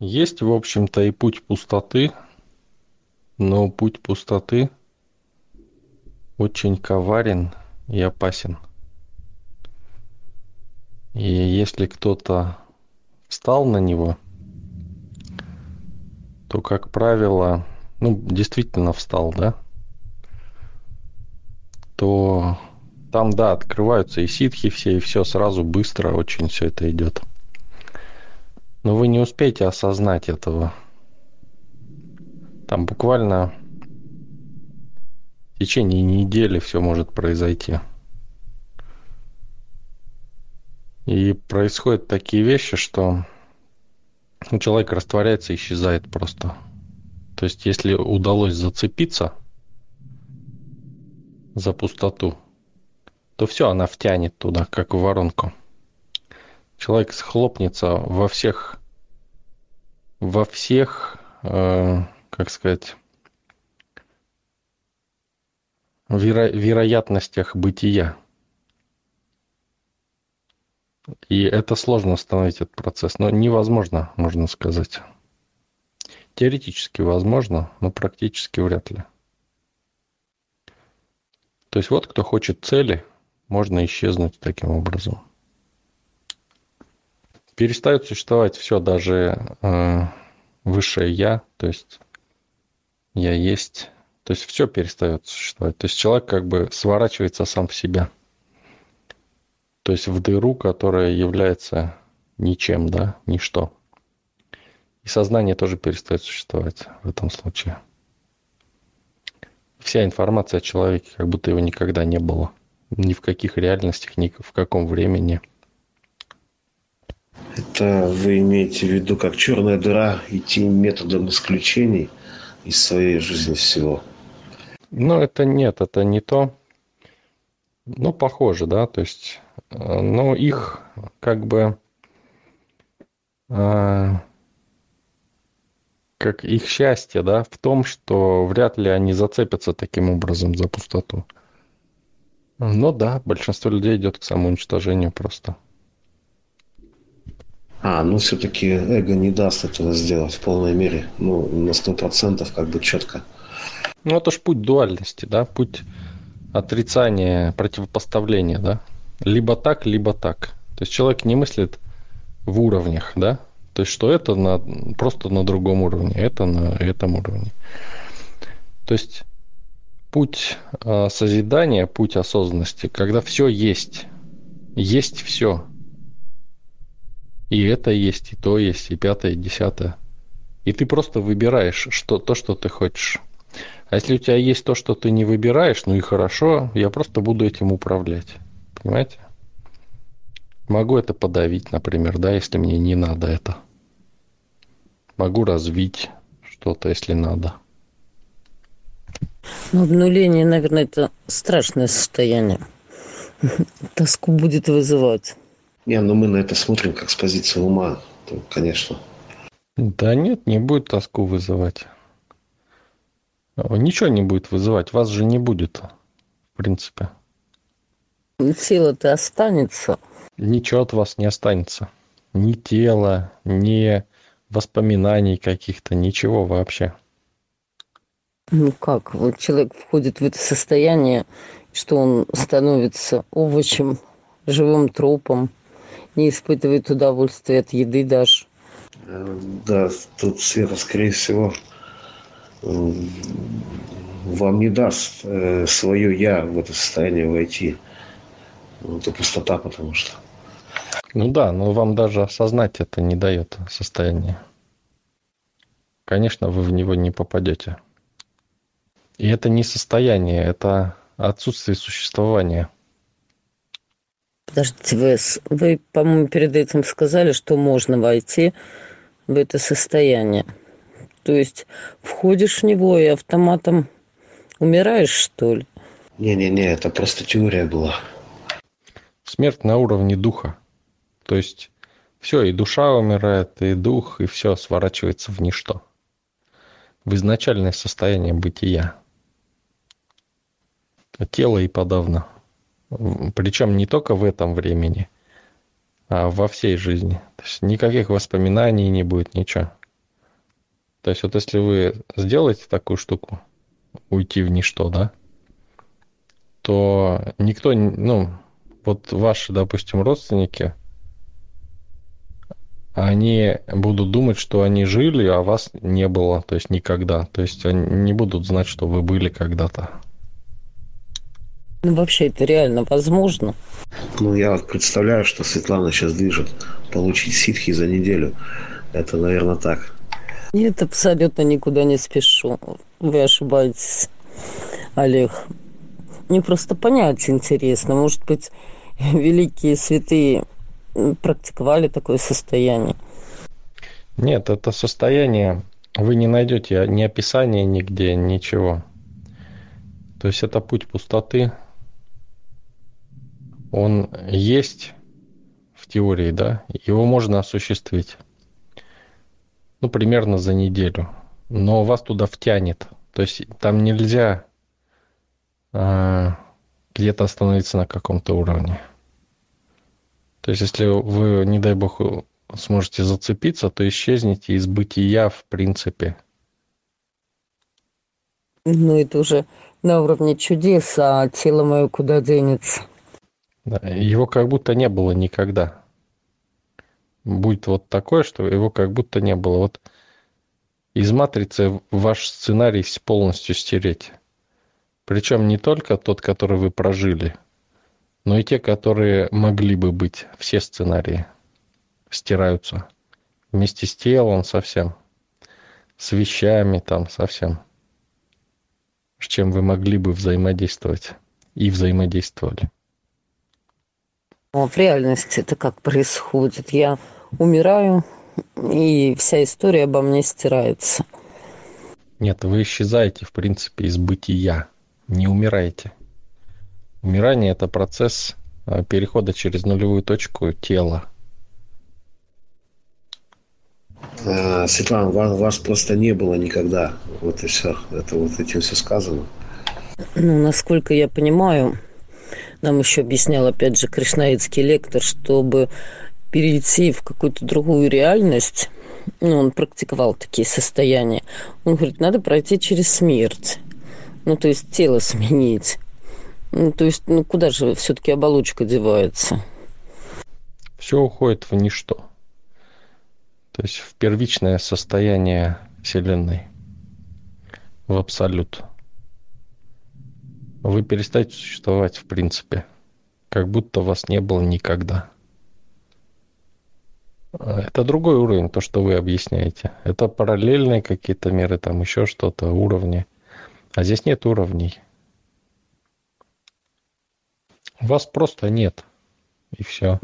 Есть, в общем-то, и путь пустоты, но путь пустоты очень коварен и опасен. И если кто-то встал на него, то, как правило, ну, действительно встал, да, то там, да, открываются и ситхи все, и все сразу быстро очень все это идет. Но вы не успеете осознать этого. Там буквально в течение недели все может произойти. И происходят такие вещи, что ну, человек растворяется исчезает просто. То есть, если удалось зацепиться за пустоту, то все, она втянет туда, как в воронку. Человек схлопнется во всех, во всех, э, как сказать, веро- вероятностях бытия. И это сложно остановить этот процесс, но невозможно, можно сказать. Теоретически возможно, но практически вряд ли. То есть вот кто хочет цели, можно исчезнуть таким образом. Перестает существовать все, даже э, высшее я, то есть я есть, то есть все перестает существовать. То есть человек как бы сворачивается сам в себя то есть в дыру, которая является ничем, да, ничто. И сознание тоже перестает существовать в этом случае. Вся информация о человеке, как будто его никогда не было. Ни в каких реальностях, ни в каком времени. Это вы имеете в виду, как черная дыра, идти методом исключений из своей жизни всего? Ну, это нет, это не то. Ну, похоже, да, то есть но их как бы а, как их счастье, да, в том, что вряд ли они зацепятся таким образом за пустоту. Но да, большинство людей идет к самоуничтожению просто. А, ну все-таки эго не даст этого сделать в полной мере, ну, на сто процентов, как бы четко. Ну, это ж путь дуальности, да, путь отрицания, противопоставления, да либо так, либо так. То есть человек не мыслит в уровнях, да? То есть что это на, просто на другом уровне, это на этом уровне. То есть путь э, созидания, путь осознанности, когда все есть, есть все. И это есть, и то есть, и пятое, и десятое. И ты просто выбираешь что, то, что ты хочешь. А если у тебя есть то, что ты не выбираешь, ну и хорошо, я просто буду этим управлять. Понимаете? Могу это подавить, например, да, если мне не надо это. Могу развить что-то, если надо. Ну, обнуление, наверное, это страшное состояние. Тоску будет вызывать. Не, ну мы на это смотрим как с позиции ума, то, конечно. Да нет, не будет тоску вызывать. Ничего не будет вызывать, вас же не будет, в принципе. Тело-то останется. Ничего от вас не останется. Ни тела, ни воспоминаний каких-то, ничего вообще. Ну как, вот человек входит в это состояние, что он становится овощем, живым трупом, не испытывает удовольствия от еды даже. Да, тут Света, скорее всего, вам не даст э, свое «я» в это состояние войти. Ну, это пустота, потому что. Ну да, но вам даже осознать это не дает состояние. Конечно, вы в него не попадете. И это не состояние, это отсутствие существования. Подождите, вы, вы по-моему, перед этим сказали, что можно войти в это состояние. То есть входишь в него и автоматом умираешь, что ли? Не-не-не, это просто теория была. Смерть на уровне духа. То есть все, и душа умирает, и дух, и все сворачивается в ничто. В изначальное состояние бытия. Тело и подавно. Причем не только в этом времени, а во всей жизни. То есть никаких воспоминаний не будет, ничего. То есть вот если вы сделаете такую штуку, уйти в ничто, да, то никто, ну, вот ваши, допустим, родственники, они будут думать, что они жили, а вас не было, то есть никогда. То есть они не будут знать, что вы были когда-то. Ну, вообще это реально возможно. Ну, я вот представляю, что Светлана сейчас движет получить ситхи за неделю. Это, наверное, так. Нет, абсолютно никуда не спешу. Вы ошибаетесь, Олег. Мне просто понять интересно. Может быть, великие святые практиковали такое состояние? Нет, это состояние вы не найдете ни описания нигде, ничего. То есть это путь пустоты. Он есть в теории, да, его можно осуществить. Ну, примерно за неделю. Но вас туда втянет. То есть там нельзя а, где-то остановиться на каком-то уровне. То есть, если вы, не дай бог, сможете зацепиться, то исчезнете из бытия в принципе. Ну, это уже на уровне чудес, а тело мое куда денется? Его как будто не было никогда. Будет вот такое, что его как будто не было. Вот из матрицы ваш сценарий полностью стереть. Причем не только тот, который вы прожили, но и те, которые могли бы быть. Все сценарии стираются. Вместе с телом совсем. С вещами там совсем. С чем вы могли бы взаимодействовать. И взаимодействовали. В реальности это как происходит? Я умираю, и вся история обо мне стирается. Нет, вы исчезаете, в принципе, из бытия не умираете. Умирание – это процесс э, перехода через нулевую точку тела. А, Светлана, вас, вас просто не было никогда. Вот и все. Это вот этим все сказано. Ну, насколько я понимаю, нам еще объяснял, опять же, кришнаитский лектор, чтобы перейти в какую-то другую реальность, ну, он практиковал такие состояния, он говорит, надо пройти через смерть ну, то есть тело сменить. Ну, то есть, ну, куда же все-таки оболочка девается? Все уходит в ничто. То есть в первичное состояние Вселенной. В абсолют. Вы перестаете существовать в принципе. Как будто вас не было никогда. Это другой уровень, то, что вы объясняете. Это параллельные какие-то меры, там еще что-то, уровни. А здесь нет уровней. Вас просто нет. И все.